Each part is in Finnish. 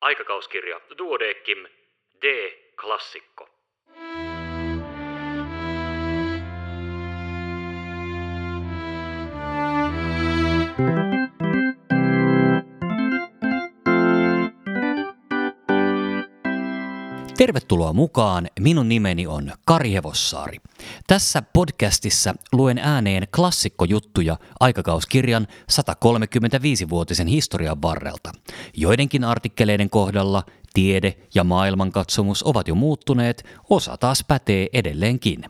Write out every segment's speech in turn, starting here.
Aikakauskirja Duodeckim D. Tervetuloa mukaan, minun nimeni on Kari Hevossaari. Tässä podcastissa luen ääneen klassikkojuttuja aikakauskirjan 135-vuotisen historian varrelta. Joidenkin artikkeleiden kohdalla tiede ja maailmankatsomus ovat jo muuttuneet, osa taas pätee edelleenkin.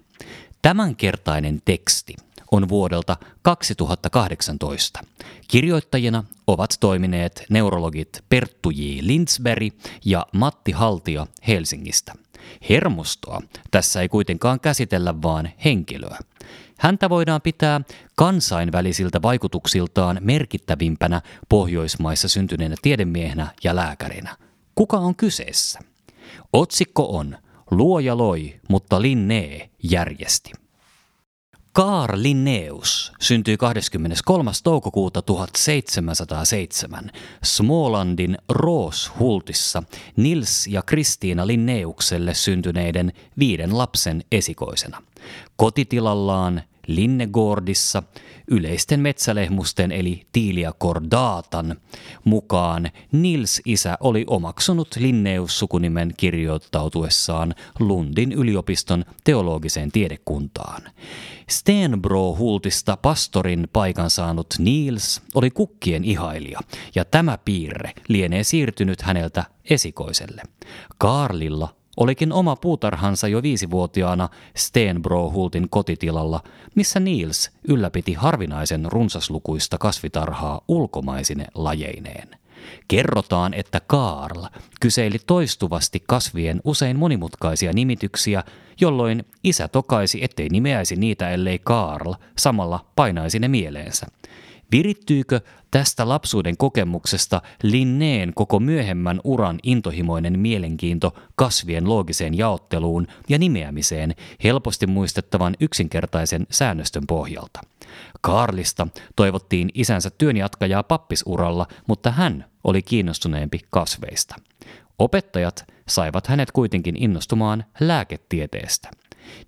Tämänkertainen teksti on vuodelta 2018. Kirjoittajina ovat toimineet neurologit Perttu J. Lindsberg ja Matti Haltia Helsingistä. Hermostoa tässä ei kuitenkaan käsitellä vaan henkilöä. Häntä voidaan pitää kansainvälisiltä vaikutuksiltaan merkittävimpänä Pohjoismaissa syntyneenä tiedemiehenä ja lääkärinä. Kuka on kyseessä? Otsikko on Luoja loi, mutta Linné järjesti. Karl Linnaeus syntyi 23. toukokuuta 1707 Smålandin Rooshultissa Nils ja Kristiina Linneukselle syntyneiden viiden lapsen esikoisena. Kotitilallaan Linnegårdissa yleisten metsälehmusten eli Tiilia Kordaatan mukaan Nils isä oli omaksunut Linneus-sukunimen kirjoittautuessaan Lundin yliopiston teologiseen tiedekuntaan. Stenbro-hultista pastorin paikan saanut Niels oli kukkien ihailija, ja tämä piirre lienee siirtynyt häneltä esikoiselle. Karlilla olikin oma puutarhansa jo viisivuotiaana Stenbro-hultin kotitilalla, missä Niels ylläpiti harvinaisen runsaslukuista kasvitarhaa ulkomaisine lajeineen. Kerrotaan, että Karl kyseili toistuvasti kasvien usein monimutkaisia nimityksiä, jolloin isä tokaisi, ettei nimeäisi niitä, ellei Karl samalla painaisi ne mieleensä. Virittyykö tästä lapsuuden kokemuksesta Linneen koko myöhemmän uran intohimoinen mielenkiinto kasvien loogiseen jaotteluun ja nimeämiseen helposti muistettavan yksinkertaisen säännöstön pohjalta? Karlista toivottiin isänsä työnjatkajaa pappisuralla, mutta hän oli kiinnostuneempi kasveista. Opettajat saivat hänet kuitenkin innostumaan lääketieteestä.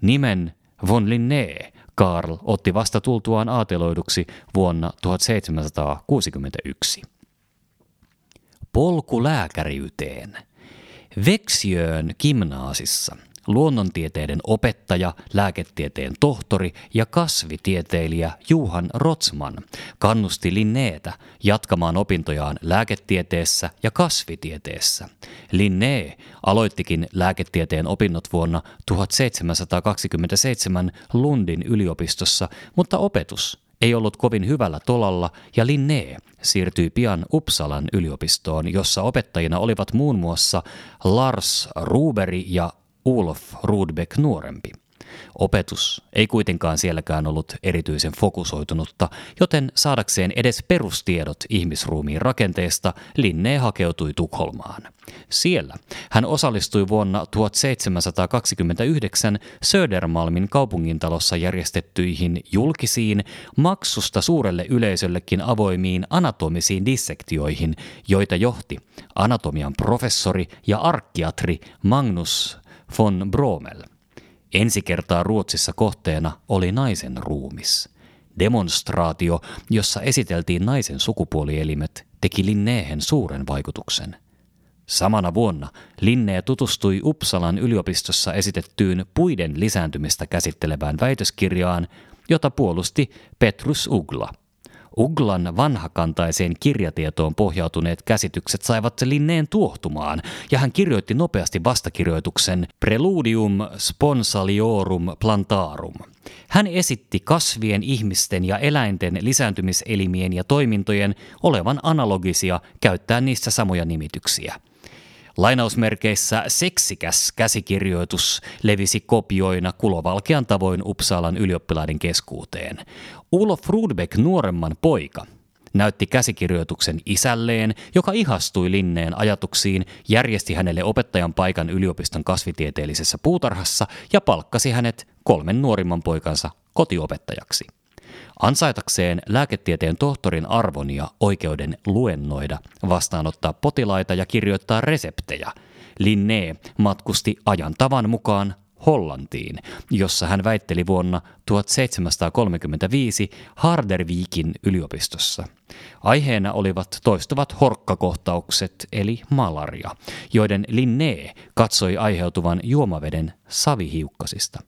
Nimen von Linné Karl otti vasta tultuaan aateloiduksi vuonna 1761. Polku lääkäriyteen. Veksiöön gimnaasissa – luonnontieteiden opettaja, lääketieteen tohtori ja kasvitieteilijä Juhan Rotsman kannusti Linneetä jatkamaan opintojaan lääketieteessä ja kasvitieteessä. Linné aloittikin lääketieteen opinnot vuonna 1727 Lundin yliopistossa, mutta opetus ei ollut kovin hyvällä tolalla ja Linné siirtyi pian Uppsalan yliopistoon, jossa opettajina olivat muun muassa Lars Ruberi ja Ulof Rudbeck nuorempi. Opetus ei kuitenkaan sielläkään ollut erityisen fokusoitunutta, joten saadakseen edes perustiedot ihmisruumiin rakenteesta Linné hakeutui Tukholmaan. Siellä hän osallistui vuonna 1729 Södermalmin kaupungintalossa järjestettyihin julkisiin, maksusta suurelle yleisöllekin avoimiin anatomisiin dissektioihin, joita johti anatomian professori ja arkkiatri Magnus von Bromel. Ensi kertaa Ruotsissa kohteena oli naisen ruumis. Demonstraatio, jossa esiteltiin naisen sukupuolielimet, teki Linneen suuren vaikutuksen. Samana vuonna Linnee tutustui Uppsalan yliopistossa esitettyyn puiden lisääntymistä käsittelevään väitöskirjaan, jota puolusti Petrus Ugla – Uglan vanhakantaiseen kirjatietoon pohjautuneet käsitykset saivat Linneen tuohtumaan, ja hän kirjoitti nopeasti vastakirjoituksen Preludium sponsaliorum plantarum. Hän esitti kasvien, ihmisten ja eläinten lisääntymiselimien ja toimintojen olevan analogisia käyttää niistä samoja nimityksiä – Lainausmerkeissä seksikäs käsikirjoitus levisi kopioina kulovalkean tavoin Uppsalan ylioppilaiden keskuuteen. Ulof Rudbeck nuoremman poika näytti käsikirjoituksen isälleen, joka ihastui Linneen ajatuksiin, järjesti hänelle opettajan paikan yliopiston kasvitieteellisessä puutarhassa ja palkkasi hänet kolmen nuorimman poikansa kotiopettajaksi. Ansaitakseen lääketieteen tohtorin arvon ja oikeuden luennoida, vastaanottaa potilaita ja kirjoittaa reseptejä, Linné matkusti ajan tavan mukaan Hollantiin, jossa hän väitteli vuonna 1735 Hardervikin yliopistossa. Aiheena olivat toistuvat horkkakohtaukset eli malaria, joiden Linné katsoi aiheutuvan juomaveden savihiukkasista.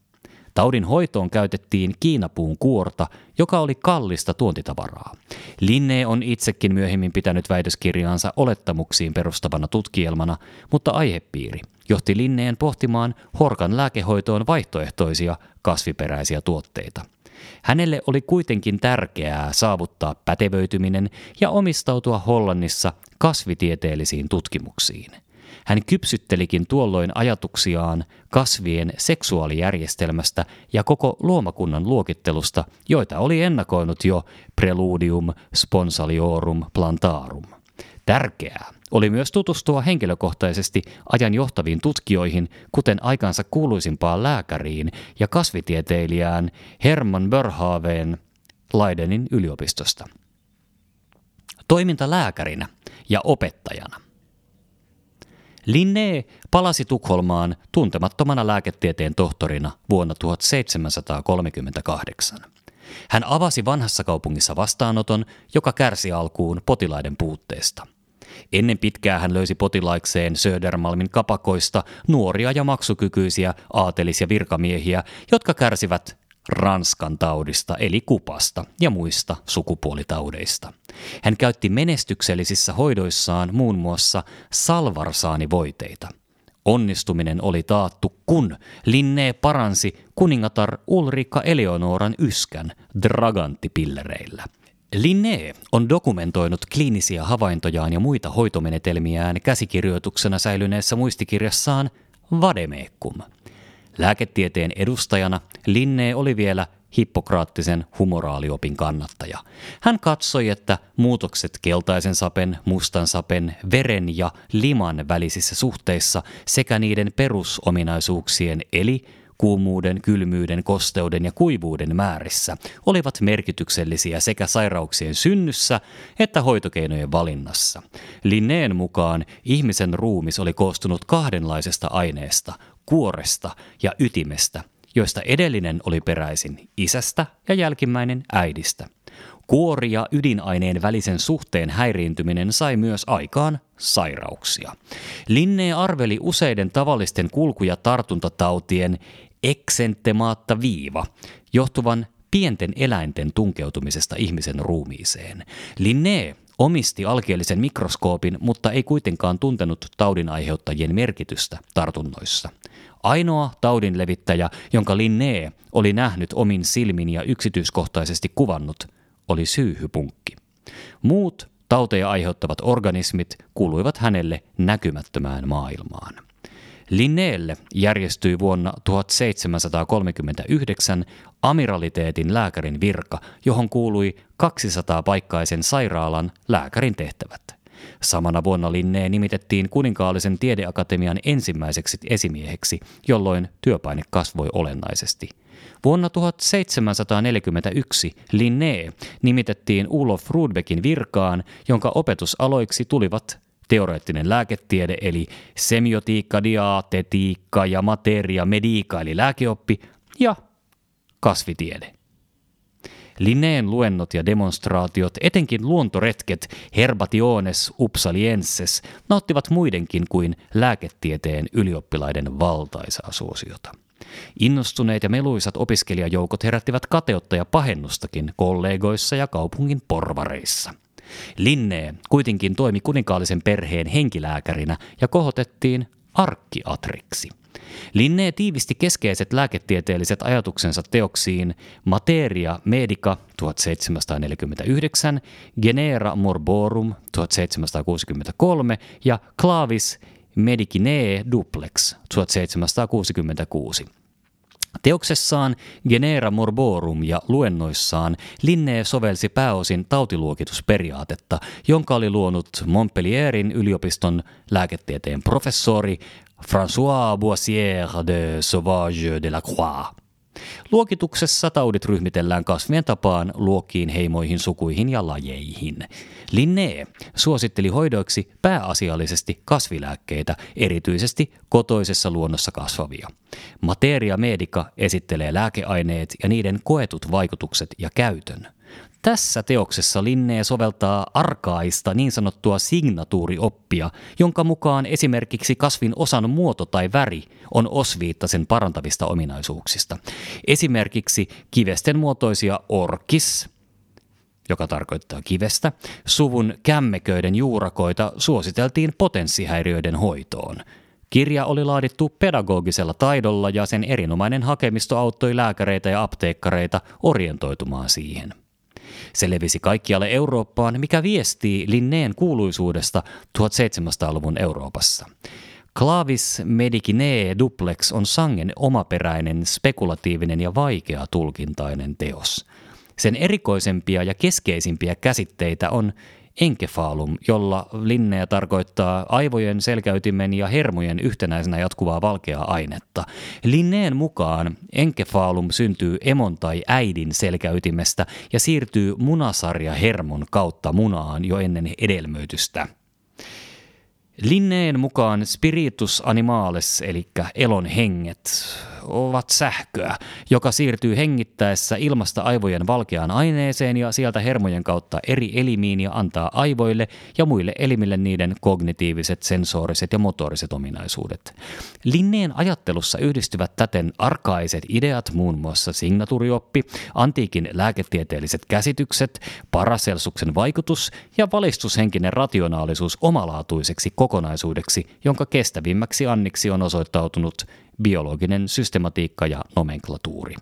Taudin hoitoon käytettiin kiinapuun kuorta, joka oli kallista tuontitavaraa. Linne on itsekin myöhemmin pitänyt väitöskirjaansa olettamuksiin perustavana tutkielmana, mutta aihepiiri johti Linneen pohtimaan horkan lääkehoitoon vaihtoehtoisia kasviperäisiä tuotteita. Hänelle oli kuitenkin tärkeää saavuttaa pätevöityminen ja omistautua Hollannissa kasvitieteellisiin tutkimuksiin. Hän kypsyttelikin tuolloin ajatuksiaan kasvien seksuaalijärjestelmästä ja koko luomakunnan luokittelusta, joita oli ennakoinut jo Preludium Sponsaliorum Plantarum. Tärkeää oli myös tutustua henkilökohtaisesti ajan johtaviin tutkijoihin, kuten aikansa kuuluisimpaan lääkäriin ja kasvitieteilijään Herman Börhaveen Leidenin yliopistosta. Toiminta lääkärinä ja opettajana – Linné palasi Tukholmaan tuntemattomana lääketieteen tohtorina vuonna 1738. Hän avasi vanhassa kaupungissa vastaanoton, joka kärsi alkuun potilaiden puutteesta. Ennen pitkää hän löysi potilaikseen Södermalmin kapakoista nuoria ja maksukykyisiä aatelis- ja virkamiehiä, jotka kärsivät Ranskan taudista eli kupasta ja muista sukupuolitaudeista. Hän käytti menestyksellisissä hoidoissaan muun muassa salvarsaanivoiteita. Onnistuminen oli taattu, kun Linné paransi kuningatar Ulrika Eleonoran yskän draganttipillereillä. Linné on dokumentoinut kliinisiä havaintojaan ja muita hoitomenetelmiään käsikirjoituksena säilyneessä muistikirjassaan Vademeekkum – Lääketieteen edustajana Linne oli vielä hippokraattisen humoraaliopin kannattaja. Hän katsoi, että muutokset keltaisen sapen, mustan sapen, veren ja liman välisissä suhteissa sekä niiden perusominaisuuksien eli kuumuuden, kylmyyden, kosteuden ja kuivuuden määrissä olivat merkityksellisiä sekä sairauksien synnyssä että hoitokeinojen valinnassa. Linneen mukaan ihmisen ruumis oli koostunut kahdenlaisesta aineesta, kuoresta ja ytimestä, joista edellinen oli peräisin isästä ja jälkimmäinen äidistä. Kuori- ja ydinaineen välisen suhteen häiriintyminen sai myös aikaan sairauksia. Linne arveli useiden tavallisten kulku- ja tartuntatautien eksentemaatta viiva, johtuvan pienten eläinten tunkeutumisesta ihmisen ruumiiseen. Linné omisti alkeellisen mikroskoopin, mutta ei kuitenkaan tuntenut taudin aiheuttajien merkitystä tartunnoissa. Ainoa taudin levittäjä, jonka Linné oli nähnyt omin silmin ja yksityiskohtaisesti kuvannut, oli syyhypunkki. Muut tauteja aiheuttavat organismit kuuluivat hänelle näkymättömään maailmaan. Linneelle järjestyi vuonna 1739 amiraliteetin lääkärin virka, johon kuului 200 paikkaisen sairaalan lääkärin tehtävät. Samana vuonna Linnee nimitettiin kuninkaallisen tiedeakatemian ensimmäiseksi esimieheksi, jolloin työpaine kasvoi olennaisesti. Vuonna 1741 Linné nimitettiin Ulof Rudbeckin virkaan, jonka opetusaloiksi tulivat teoreettinen lääketiede eli semiotiikka, diatetiikka ja materia medica eli lääkeoppi ja kasvitiede. Linneen luennot ja demonstraatiot, etenkin luontoretket Herbationes Upsalienses, nauttivat muidenkin kuin lääketieteen ylioppilaiden valtaisaa suosiota. Innostuneet ja meluisat opiskelijajoukot herättivät kateutta ja pahennustakin kollegoissa ja kaupungin porvareissa. Linne kuitenkin toimi kuninkaallisen perheen henkilääkärinä ja kohotettiin arkkiatriksi. Linne tiivisti keskeiset lääketieteelliset ajatuksensa teoksiin Materia Medica 1749, Genera Morborum 1763 ja Clavis Medicinae Duplex 1766. Teoksessaan Genera Morborum ja luennoissaan Linné sovelsi pääosin tautiluokitusperiaatetta, jonka oli luonut Montpellierin yliopiston lääketieteen professori François Boissier de Sauvage de la Croix. Luokituksessa taudit ryhmitellään kasvien tapaan luokkiin, heimoihin, sukuihin ja lajeihin. Linné suositteli hoidoiksi pääasiallisesti kasvilääkkeitä, erityisesti kotoisessa luonnossa kasvavia. Materia Medica esittelee lääkeaineet ja niiden koetut vaikutukset ja käytön. Tässä teoksessa Linné soveltaa arkaista niin sanottua signatuurioppia, jonka mukaan esimerkiksi kasvin osan muoto tai väri on osviitta sen parantavista ominaisuuksista. Esimerkiksi kivesten muotoisia orkis, joka tarkoittaa kivestä, suvun kämmeköiden juurakoita suositeltiin potenssihäiriöiden hoitoon. Kirja oli laadittu pedagogisella taidolla ja sen erinomainen hakemisto auttoi lääkäreitä ja apteekkareita orientoitumaan siihen. Se levisi kaikkialle Eurooppaan, mikä viestii Linneen kuuluisuudesta 1700-luvun Euroopassa. Clavis Medicine Duplex on sangen omaperäinen, spekulatiivinen ja vaikea tulkintainen teos. Sen erikoisempia ja keskeisimpiä käsitteitä on enkefaalum, jolla linneä tarkoittaa aivojen, selkäytimen ja hermojen yhtenäisenä jatkuvaa valkeaa ainetta. Linneen mukaan enkefaalum syntyy emon tai äidin selkäytimestä ja siirtyy munasarja hermon kautta munaan jo ennen edelmöitystä. Linneen mukaan spiritus animales, eli elon henget, ovat sähköä, joka siirtyy hengittäessä ilmasta aivojen valkeaan aineeseen ja sieltä hermojen kautta eri elimiin ja antaa aivoille ja muille elimille niiden kognitiiviset, sensoriset ja motoriset ominaisuudet. Linneen ajattelussa yhdistyvät täten arkaiset ideat, muun muassa signaturioppi, antiikin lääketieteelliset käsitykset, paraselsuksen vaikutus ja valistushenkinen rationaalisuus omalaatuiseksi kokonaisuudeksi, jonka kestävimmäksi anniksi on osoittautunut biologinen systematiikka ja nomenklatuuri.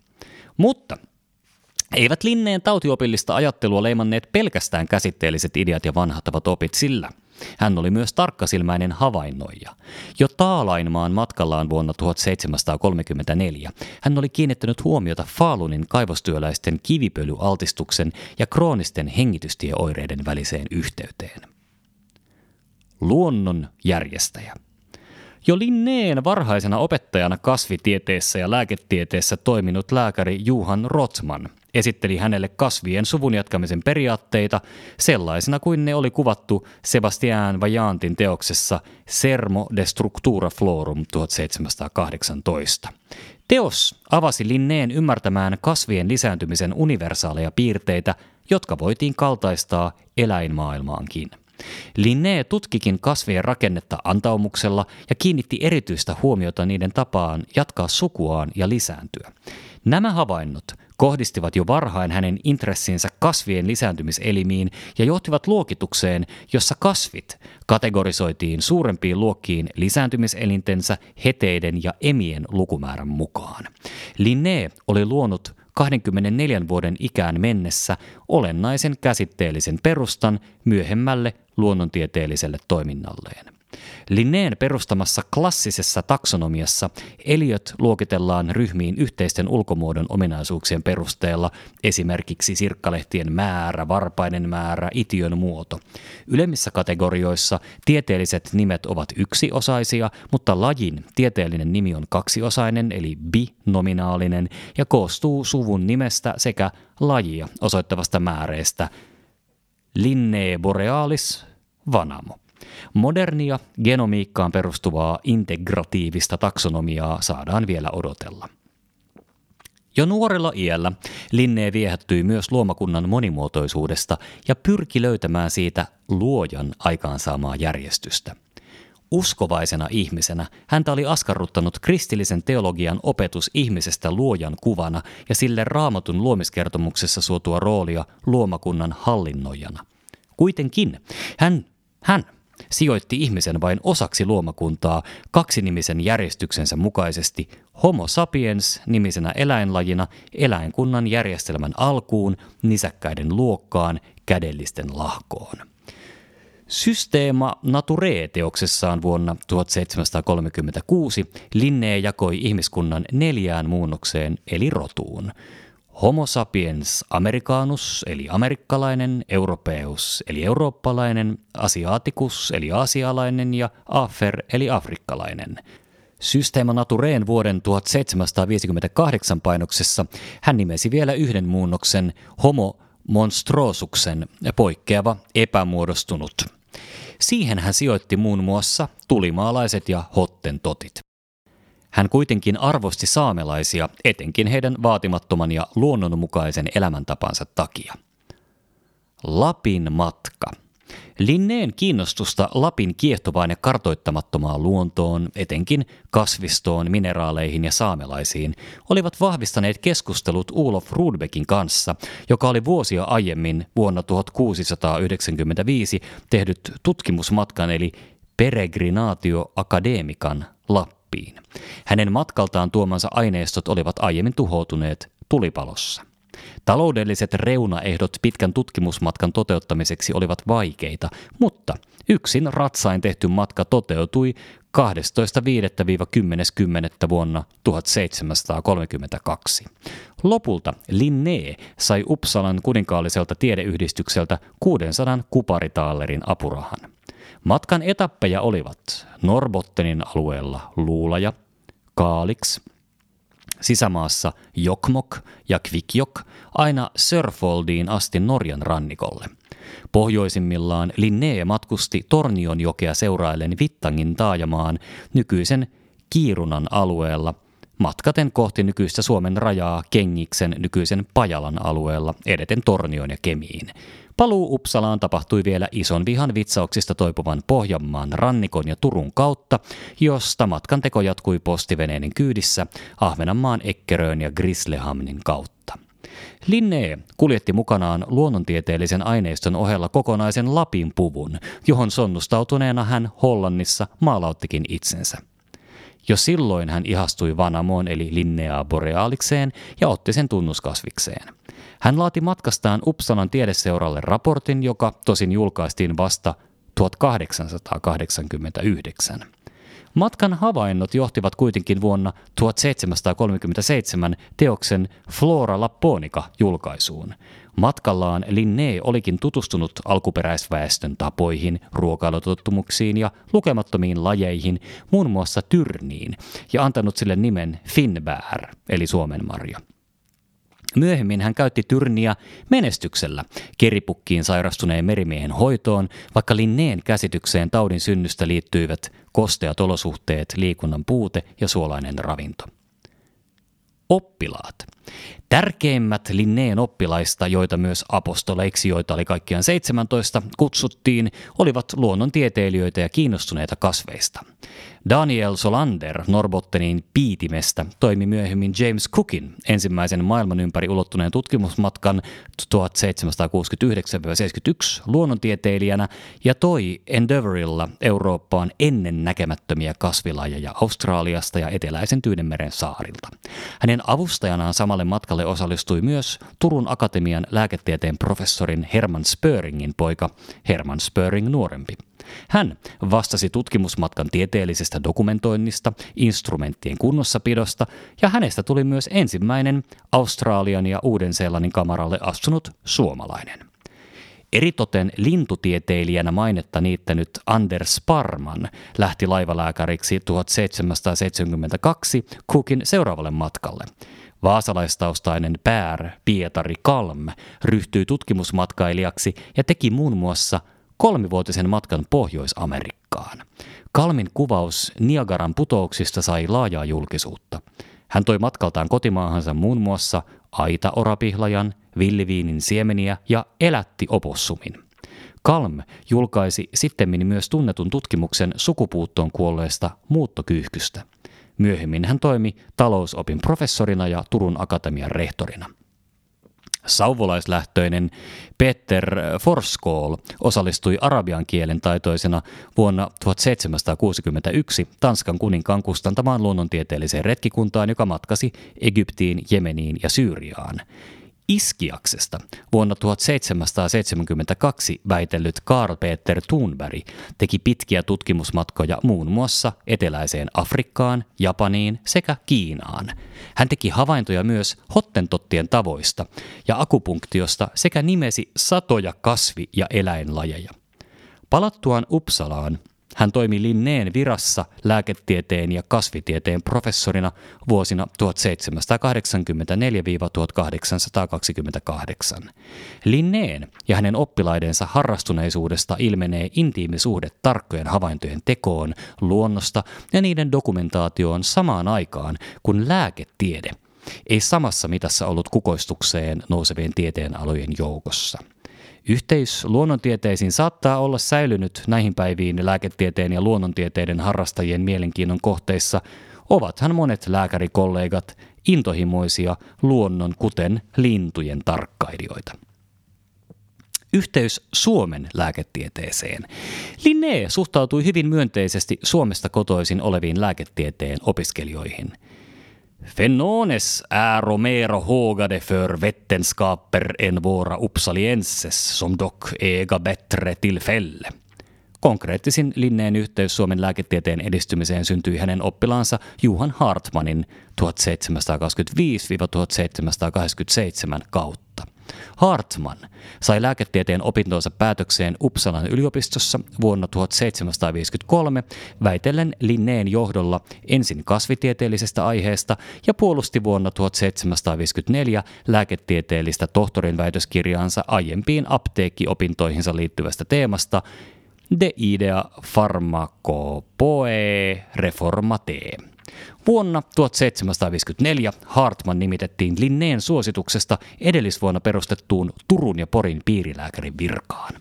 Mutta eivät Linneen tautiopillista ajattelua leimanneet pelkästään käsitteelliset ideat ja vanhahtavat opit sillä. Hän oli myös tarkkasilmäinen havainnoija. Jo Taalainmaan matkallaan vuonna 1734 hän oli kiinnittänyt huomiota Faalunin kaivostyöläisten kivipölyaltistuksen ja kroonisten hengitystieoireiden väliseen yhteyteen. Luonnon järjestäjä – jo Linneen varhaisena opettajana kasvitieteessä ja lääketieteessä toiminut lääkäri Juhan Rotsman esitteli hänelle kasvien suvun jatkamisen periaatteita sellaisena kuin ne oli kuvattu Sebastian Vajantin teoksessa Sermo de Structura Florum 1718. Teos avasi Linneen ymmärtämään kasvien lisääntymisen universaaleja piirteitä, jotka voitiin kaltaistaa eläinmaailmaankin. Linné tutkikin kasvien rakennetta antaumuksella ja kiinnitti erityistä huomiota niiden tapaan jatkaa sukuaan ja lisääntyä. Nämä havainnot kohdistivat jo varhain hänen intressinsä kasvien lisääntymiselimiin ja johtivat luokitukseen, jossa kasvit kategorisoitiin suurempiin luokkiin lisääntymiselintensä, heteiden ja emien lukumäärän mukaan. Linné oli luonut 24 vuoden ikään mennessä olennaisen käsitteellisen perustan myöhemmälle luonnontieteelliselle toiminnalleen. Linneen perustamassa klassisessa taksonomiassa eliöt luokitellaan ryhmiin yhteisten ulkomuodon ominaisuuksien perusteella, esimerkiksi sirkkalehtien määrä, varpainen määrä, itiön muoto. Ylemmissä kategorioissa tieteelliset nimet ovat yksiosaisia, mutta lajin tieteellinen nimi on kaksiosainen eli binominaalinen ja koostuu suvun nimestä sekä lajia osoittavasta määreestä Linnee borealis vanamo. Modernia genomiikkaan perustuvaa integratiivista taksonomiaa saadaan vielä odotella. Jo nuorella iällä Linné viehättyi myös luomakunnan monimuotoisuudesta ja pyrki löytämään siitä luojan aikaansaamaa järjestystä. Uskovaisena ihmisenä häntä oli askarruttanut kristillisen teologian opetus ihmisestä luojan kuvana ja sille raamatun luomiskertomuksessa suotua roolia luomakunnan hallinnoijana. Kuitenkin hän, hän sijoitti ihmisen vain osaksi luomakuntaa kaksinimisen järjestyksensä mukaisesti Homo sapiens nimisenä eläinlajina eläinkunnan järjestelmän alkuun, nisäkkäiden luokkaan, kädellisten lahkoon. Systeema Nature-teoksessaan vuonna 1736 Linné jakoi ihmiskunnan neljään muunnokseen eli rotuun – Homo sapiens americanus eli amerikkalainen, europeus eli eurooppalainen, asiaticus eli aasialainen ja afer eli afrikkalainen. Systema Natureen vuoden 1758 painoksessa hän nimesi vielä yhden muunnoksen Homo monstrosuksen poikkeava epämuodostunut. Siihen hän sijoitti muun muassa tulimaalaiset ja hottentotit. Hän kuitenkin arvosti saamelaisia etenkin heidän vaatimattoman ja luonnonmukaisen elämäntapansa takia. Lapin matka – Linneen kiinnostusta Lapin kiehtovaan ja kartoittamattomaan luontoon, etenkin kasvistoon, mineraaleihin ja saamelaisiin, olivat vahvistaneet keskustelut Ulof Rudbeckin kanssa, joka oli vuosia aiemmin vuonna 1695 tehdyt tutkimusmatkan eli Peregrinatio Academican Lappiin. Hänen matkaltaan tuomansa aineistot olivat aiemmin tuhoutuneet tulipalossa. Taloudelliset reunaehdot pitkän tutkimusmatkan toteuttamiseksi olivat vaikeita, mutta yksin ratsain tehty matka toteutui 12.5.–10.10. vuonna 1732. Lopulta Linné sai Uppsalan kuninkaalliselta tiedeyhdistykseltä 600 kuparitaalerin apurahan. Matkan etappeja olivat Norbottenin alueella Luulaja, Kaaliks, sisämaassa Jokmok ja Kvikjok aina Sörfoldiin asti Norjan rannikolle. Pohjoisimmillaan Linné matkusti Tornion jokea seuraillen Vittangin taajamaan nykyisen Kiirunan alueella matkaten kohti nykyistä Suomen rajaa Kengiksen nykyisen Pajalan alueella edeten Tornion ja Kemiin. Paluu Uppsalaan tapahtui vielä ison vihan vitsauksista toipuvan Pohjanmaan rannikon ja Turun kautta, josta matkan teko jatkui postiveneiden kyydissä Ahvenanmaan Ekkeröön ja Grislehamnin kautta. Linné kuljetti mukanaan luonnontieteellisen aineiston ohella kokonaisen Lapin puvun, johon sonnustautuneena hän Hollannissa maalauttikin itsensä. Jo silloin hän ihastui Vanamoon eli Linnea boreaalikseen ja otti sen tunnuskasvikseen. Hän laati matkastaan Uppsalan tiedeseuralle raportin, joka tosin julkaistiin vasta 1889. Matkan havainnot johtivat kuitenkin vuonna 1737 teoksen Flora Lapponica julkaisuun. Matkallaan Linné olikin tutustunut alkuperäisväestön tapoihin, ruokailutottumuksiin ja lukemattomiin lajeihin, muun muassa tyrniin, ja antanut sille nimen Finbär, eli Suomenmarja. Myöhemmin hän käytti tyrniä menestyksellä keripukkiin sairastuneen merimiehen hoitoon, vaikka Linneen käsitykseen taudin synnystä liittyivät kosteat olosuhteet, liikunnan puute ja suolainen ravinto. Oppilaat. Tärkeimmät Linneen oppilaista, joita myös apostoleiksi, joita oli kaikkiaan 17, kutsuttiin, olivat luonnontieteilijöitä ja kiinnostuneita kasveista. Daniel Solander Norbottenin piitimestä toimi myöhemmin James Cookin ensimmäisen maailman ympäri ulottuneen tutkimusmatkan 1769-71 luonnontieteilijänä ja toi Endeavourilla Eurooppaan ennen näkemättömiä kasvilajeja Australiasta ja eteläisen Tyynemeren saarilta. Hänen avustajanaan samalle matkalle osallistui myös Turun Akatemian lääketieteen professorin Herman Spöringin poika Herman Spöring nuorempi. Hän vastasi tutkimusmatkan tieteellisestä dokumentoinnista, instrumenttien kunnossapidosta ja hänestä tuli myös ensimmäinen Australian ja Uuden-Seelannin kamaralle astunut suomalainen. Eritoten lintutieteilijänä mainetta niittänyt Anders Parman lähti laivalääkäriksi 1772 Cookin seuraavalle matkalle. Vaasalaistaustaiinen Pär Pietari Kalm ryhtyi tutkimusmatkailijaksi ja teki muun muassa kolmivuotisen matkan Pohjois-Amerikkaan. Kalmin kuvaus Niagaran putouksista sai laajaa julkisuutta. Hän toi matkaltaan kotimaahansa muun muassa aita-orapihlajan, villiviinin siemeniä ja elätti opossumin. Kalm julkaisi sittemmin myös tunnetun tutkimuksen sukupuuttoon kuolleesta muuttokyyhkystä. Myöhemmin hän toimi talousopin professorina ja Turun Akatemian rehtorina. Sauvolaislähtöinen Peter Forskool osallistui arabian kielen taitoisena vuonna 1761 Tanskan kuninkaan kustantamaan luonnontieteelliseen retkikuntaan, joka matkasi Egyptiin, Jemeniin ja Syyriaan. Iskiaksesta vuonna 1772 väitellyt Karl Peter Thunberg teki pitkiä tutkimusmatkoja muun muassa eteläiseen Afrikkaan, Japaniin sekä Kiinaan. Hän teki havaintoja myös hottentottien tavoista ja akupunktiosta sekä nimesi satoja kasvi- ja eläinlajeja. Palattuaan Uppsalaan hän toimi Linneen virassa lääketieteen ja kasvitieteen professorina vuosina 1784-1828. Linneen ja hänen oppilaidensa harrastuneisuudesta ilmenee intiimisuhde tarkkojen havaintojen tekoon, luonnosta ja niiden dokumentaatioon samaan aikaan, kun lääketiede ei samassa mitassa ollut kukoistukseen nousevien tieteenalojen joukossa – Yhteys luonnontieteisiin saattaa olla säilynyt näihin päiviin lääketieteen ja luonnontieteiden harrastajien mielenkiinnon kohteissa, ovathan monet lääkärikollegat intohimoisia luonnon kuten lintujen tarkkailijoita. Yhteys Suomen lääketieteeseen. Linné suhtautui hyvin myönteisesti Suomesta kotoisin oleviin lääketieteen opiskelijoihin – Fenones är och mera hågade för vetenskaper än våra uppsalienses som dock äga bättre tillfälle. Konkreettisin Linneen yhteys Suomen lääketieteen edistymiseen syntyi hänen oppilaansa Juhan Hartmanin 1725-1787 kautta. Hartman sai lääketieteen opintonsa päätökseen Uppsalan yliopistossa vuonna 1753 väitellen Linneen johdolla ensin kasvitieteellisestä aiheesta ja puolusti vuonna 1754 lääketieteellistä tohtorin väitöskirjaansa aiempiin apteekkiopintoihinsa liittyvästä teemasta De idea pharmacopoe reformate. Vuonna 1754 Hartman nimitettiin Linneen suosituksesta edellisvuonna perustettuun Turun ja Porin piirilääkärin virkaan.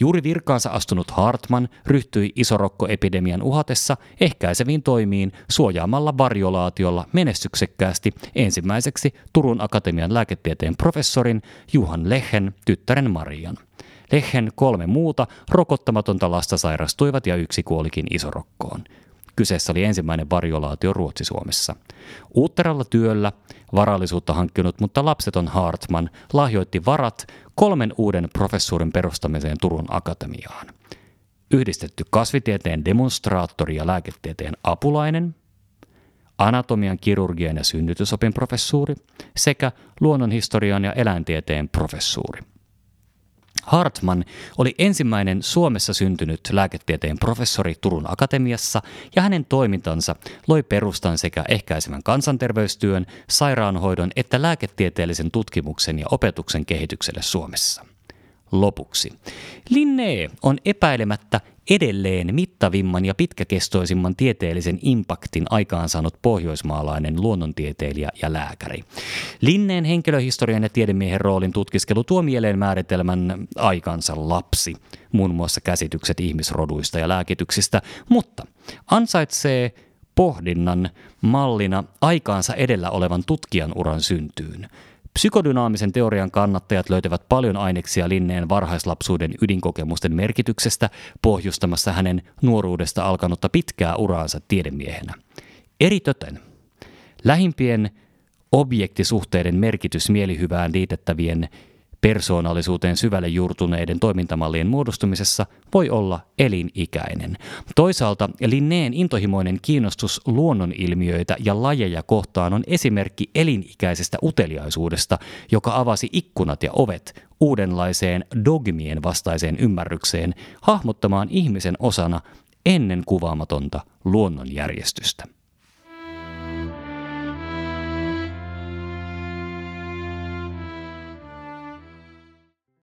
Juuri virkaansa astunut Hartman ryhtyi isorokkoepidemian uhatessa ehkäiseviin toimiin suojaamalla varjolaatiolla menestyksekkäästi ensimmäiseksi Turun Akatemian lääketieteen professorin Juhan Lehen tyttären Marian. Lehen kolme muuta rokottamatonta lasta sairastuivat ja yksi kuolikin isorokkoon. Kyseessä oli ensimmäinen varjolaatio Ruotsi-Suomessa. Uutteralla työllä varallisuutta hankkinut, mutta lapseton Hartman lahjoitti varat kolmen uuden professuurin perustamiseen Turun Akatemiaan. Yhdistetty kasvitieteen demonstraattori ja lääketieteen apulainen, anatomian, kirurgian ja synnytysopin professuuri sekä luonnonhistorian ja eläintieteen professuuri. Hartman oli ensimmäinen Suomessa syntynyt lääketieteen professori Turun Akatemiassa ja hänen toimintansa loi perustan sekä ehkäisevän kansanterveystyön, sairaanhoidon että lääketieteellisen tutkimuksen ja opetuksen kehitykselle Suomessa. Lopuksi. Linné on epäilemättä edelleen mittavimman ja pitkäkestoisimman tieteellisen impaktin aikaansaanut pohjoismaalainen luonnontieteilijä ja lääkäri. Linneen henkilöhistorian ja tiedemiehen roolin tutkiskelu tuo mieleen määritelmän aikansa lapsi, muun muassa käsitykset ihmisroduista ja lääkityksistä, mutta ansaitsee pohdinnan mallina aikaansa edellä olevan tutkijan uran syntyyn – Psykodynaamisen teorian kannattajat löytävät paljon aineksia Linneen varhaislapsuuden ydinkokemusten merkityksestä pohjustamassa hänen nuoruudesta alkanutta pitkää uraansa tiedemiehenä. Eritöten lähimpien objektisuhteiden merkitys mielihyvään liitettävien persoonallisuuteen syvälle juurtuneiden toimintamallien muodostumisessa voi olla elinikäinen. Toisaalta Linneen intohimoinen kiinnostus luonnonilmiöitä ja lajeja kohtaan on esimerkki elinikäisestä uteliaisuudesta, joka avasi ikkunat ja ovet uudenlaiseen dogmien vastaiseen ymmärrykseen hahmottamaan ihmisen osana ennen kuvaamatonta luonnonjärjestystä.